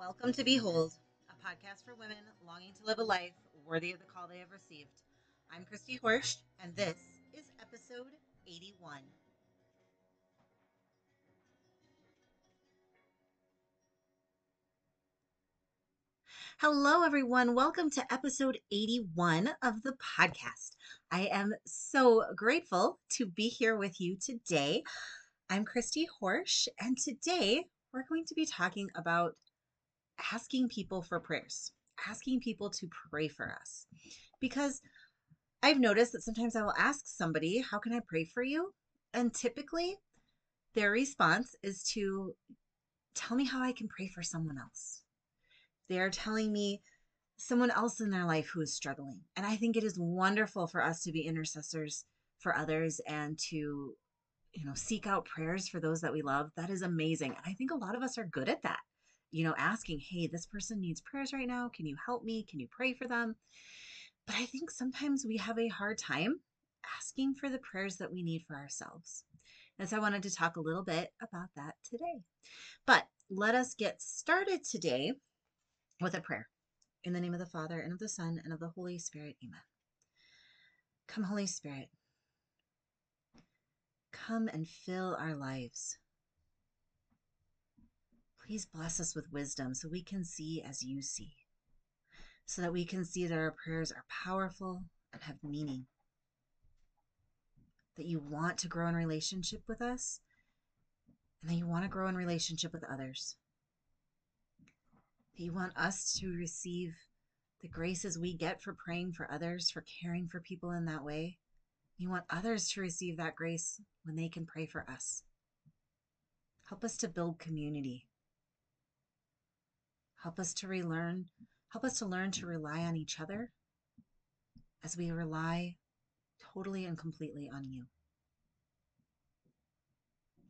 Welcome to Behold, a podcast for women longing to live a life worthy of the call they have received. I'm Christy Horsch, and this is episode 81. Hello, everyone. Welcome to episode 81 of the podcast. I am so grateful to be here with you today. I'm Christy Horsch, and today we're going to be talking about asking people for prayers, asking people to pray for us. Because I've noticed that sometimes I will ask somebody, How can I pray for you? And typically their response is to tell me how I can pray for someone else. They are telling me someone else in their life who is struggling. And I think it is wonderful for us to be intercessors for others and to you know seek out prayers for those that we love that is amazing and i think a lot of us are good at that you know, asking, hey, this person needs prayers right now. Can you help me? Can you pray for them? But I think sometimes we have a hard time asking for the prayers that we need for ourselves. And so I wanted to talk a little bit about that today. But let us get started today with a prayer. In the name of the Father, and of the Son, and of the Holy Spirit, amen. Come, Holy Spirit. Come and fill our lives. Please bless us with wisdom so we can see as you see, so that we can see that our prayers are powerful and have meaning. That you want to grow in relationship with us, and that you want to grow in relationship with others. That you want us to receive the graces we get for praying for others, for caring for people in that way. You want others to receive that grace when they can pray for us. Help us to build community Help us to relearn, help us to learn to rely on each other as we rely totally and completely on you.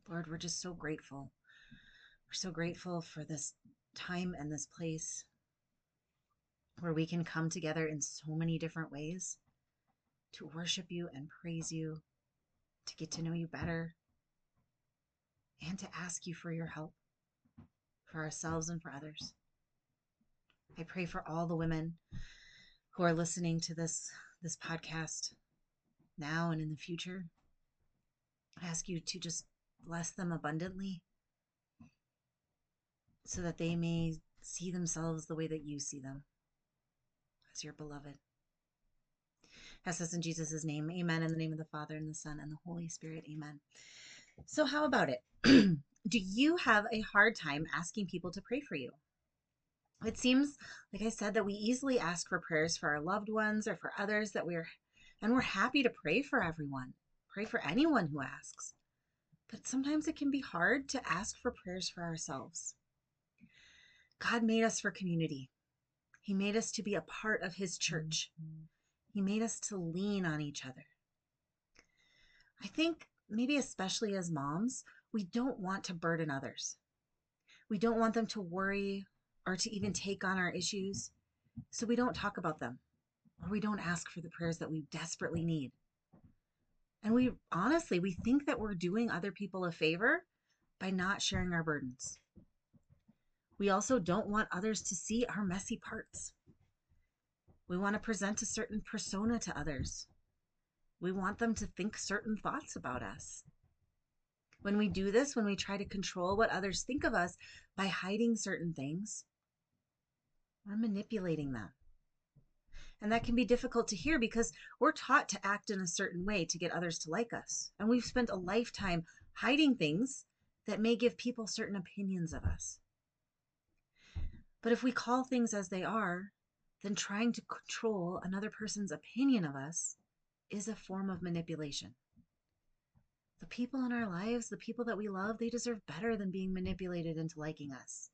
Lord, we're just so grateful. We're so grateful for this time and this place where we can come together in so many different ways to worship you and praise you, to get to know you better, and to ask you for your help for ourselves and for others. I pray for all the women who are listening to this this podcast now and in the future. I ask you to just bless them abundantly so that they may see themselves the way that you see them as your beloved. Ask this in Jesus' name. Amen. In the name of the Father and the Son and the Holy Spirit. Amen. So, how about it? Do you have a hard time asking people to pray for you? It seems, like I said, that we easily ask for prayers for our loved ones or for others that we're, and we're happy to pray for everyone, pray for anyone who asks. But sometimes it can be hard to ask for prayers for ourselves. God made us for community. He made us to be a part of His church. Mm-hmm. He made us to lean on each other. I think, maybe especially as moms, we don't want to burden others. We don't want them to worry or to even mm. take on our issues. So we don't talk about them or we don't ask for the prayers that we desperately need. And we honestly, we think that we're doing other people a favor by not sharing our burdens. We also don't want others to see our messy parts. We want to present a certain persona to others. We want them to think certain thoughts about us. When we do this, when we try to control what others think of us by hiding certain things, we're manipulating them. And that can be difficult to hear because we're taught to act in a certain way to get others to like us. And we've spent a lifetime hiding things that may give people certain opinions of us. But if we call things as they are, then trying to control another person's opinion of us is a form of manipulation. The people in our lives, the people that we love, they deserve better than being manipulated into liking us.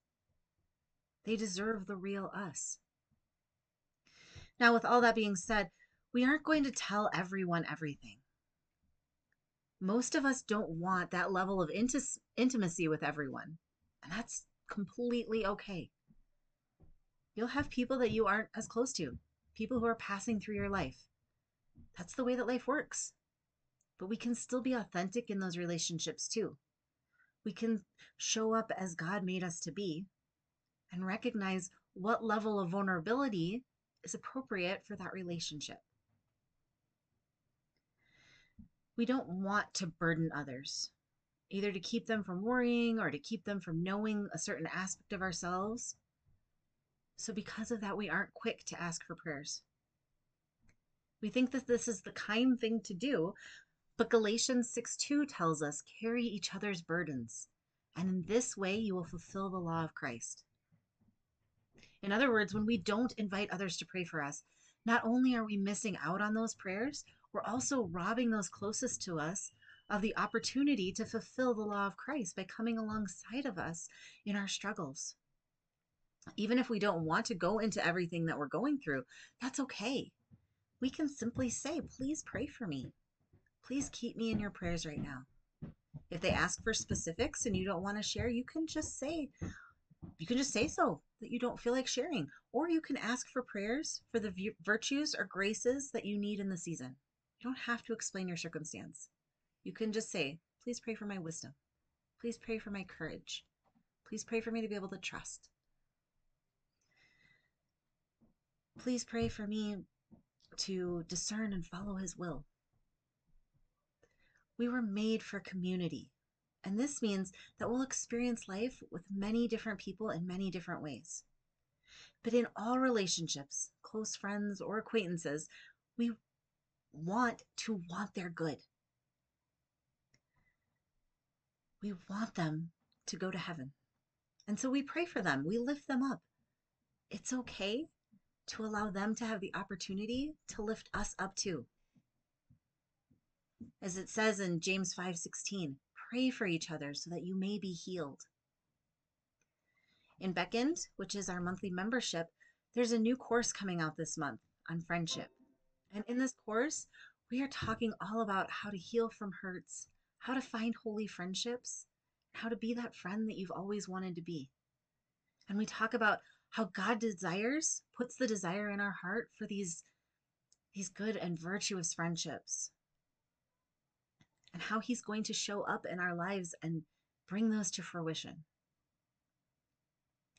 They deserve the real us. Now, with all that being said, we aren't going to tell everyone everything. Most of us don't want that level of inti- intimacy with everyone, and that's completely okay. You'll have people that you aren't as close to, people who are passing through your life. That's the way that life works. But we can still be authentic in those relationships too. We can show up as God made us to be and recognize what level of vulnerability is appropriate for that relationship. We don't want to burden others, either to keep them from worrying or to keep them from knowing a certain aspect of ourselves. So, because of that, we aren't quick to ask for prayers. We think that this is the kind thing to do, but Galatians 6 2 tells us, carry each other's burdens, and in this way you will fulfill the law of Christ. In other words, when we don't invite others to pray for us, not only are we missing out on those prayers, we're also robbing those closest to us of the opportunity to fulfill the law of Christ by coming alongside of us in our struggles. Even if we don't want to go into everything that we're going through, that's okay. We can simply say, Please pray for me. Please keep me in your prayers right now. If they ask for specifics and you don't want to share, you can just say, you can just say so that you don't feel like sharing. Or you can ask for prayers for the virtues or graces that you need in the season. You don't have to explain your circumstance. You can just say, Please pray for my wisdom. Please pray for my courage. Please pray for me to be able to trust. Please pray for me to discern and follow his will. We were made for community. And this means that we'll experience life with many different people in many different ways. But in all relationships, close friends or acquaintances, we want to want their good. We want them to go to heaven. And so we pray for them, we lift them up. It's okay to allow them to have the opportunity to lift us up too. As it says in James 5:16, pray for each other so that you may be healed. In Beckend, which is our monthly membership, there's a new course coming out this month on friendship. And in this course, we are talking all about how to heal from hurts, how to find holy friendships, how to be that friend that you've always wanted to be. And we talk about how God desires, puts the desire in our heart for these, these good and virtuous friendships. And how He's going to show up in our lives and bring those to fruition.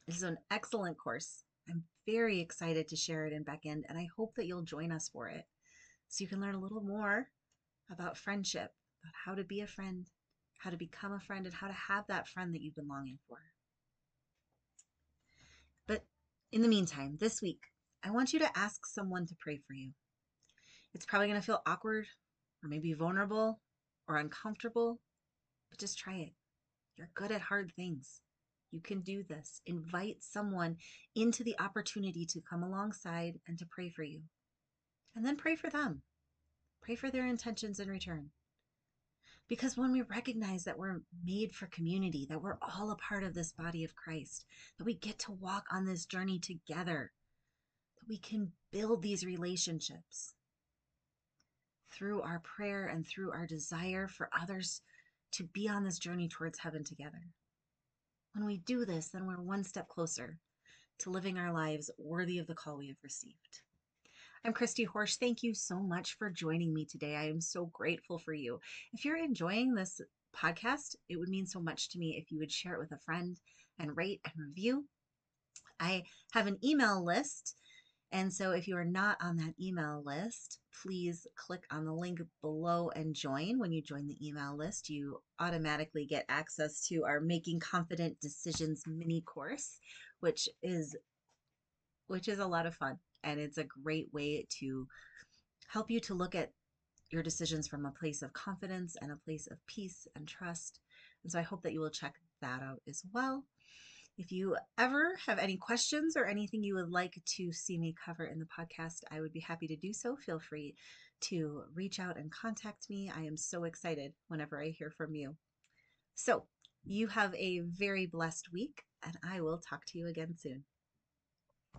This is an excellent course. I'm very excited to share it in Beckend, and I hope that you'll join us for it so you can learn a little more about friendship, about how to be a friend, how to become a friend, and how to have that friend that you've been longing for. But in the meantime, this week, I want you to ask someone to pray for you. It's probably going to feel awkward or maybe vulnerable or uncomfortable, but just try it. You're good at hard things. You can do this. Invite someone into the opportunity to come alongside and to pray for you. And then pray for them. Pray for their intentions in return. Because when we recognize that we're made for community, that we're all a part of this body of Christ, that we get to walk on this journey together, that we can build these relationships through our prayer and through our desire for others to be on this journey towards heaven together. When we do this, then we're one step closer to living our lives worthy of the call we have received. I'm Christy Horsch. Thank you so much for joining me today. I am so grateful for you. If you're enjoying this podcast, it would mean so much to me if you would share it with a friend and rate and review. I have an email list. And so if you are not on that email list, please click on the link below and join. When you join the email list, you automatically get access to our Making Confident Decisions mini course, which is which is a lot of fun and it's a great way to help you to look at your decisions from a place of confidence and a place of peace and trust. And so I hope that you will check that out as well. If you ever have any questions or anything you would like to see me cover in the podcast, I would be happy to do so. Feel free to reach out and contact me. I am so excited whenever I hear from you. So, you have a very blessed week, and I will talk to you again soon.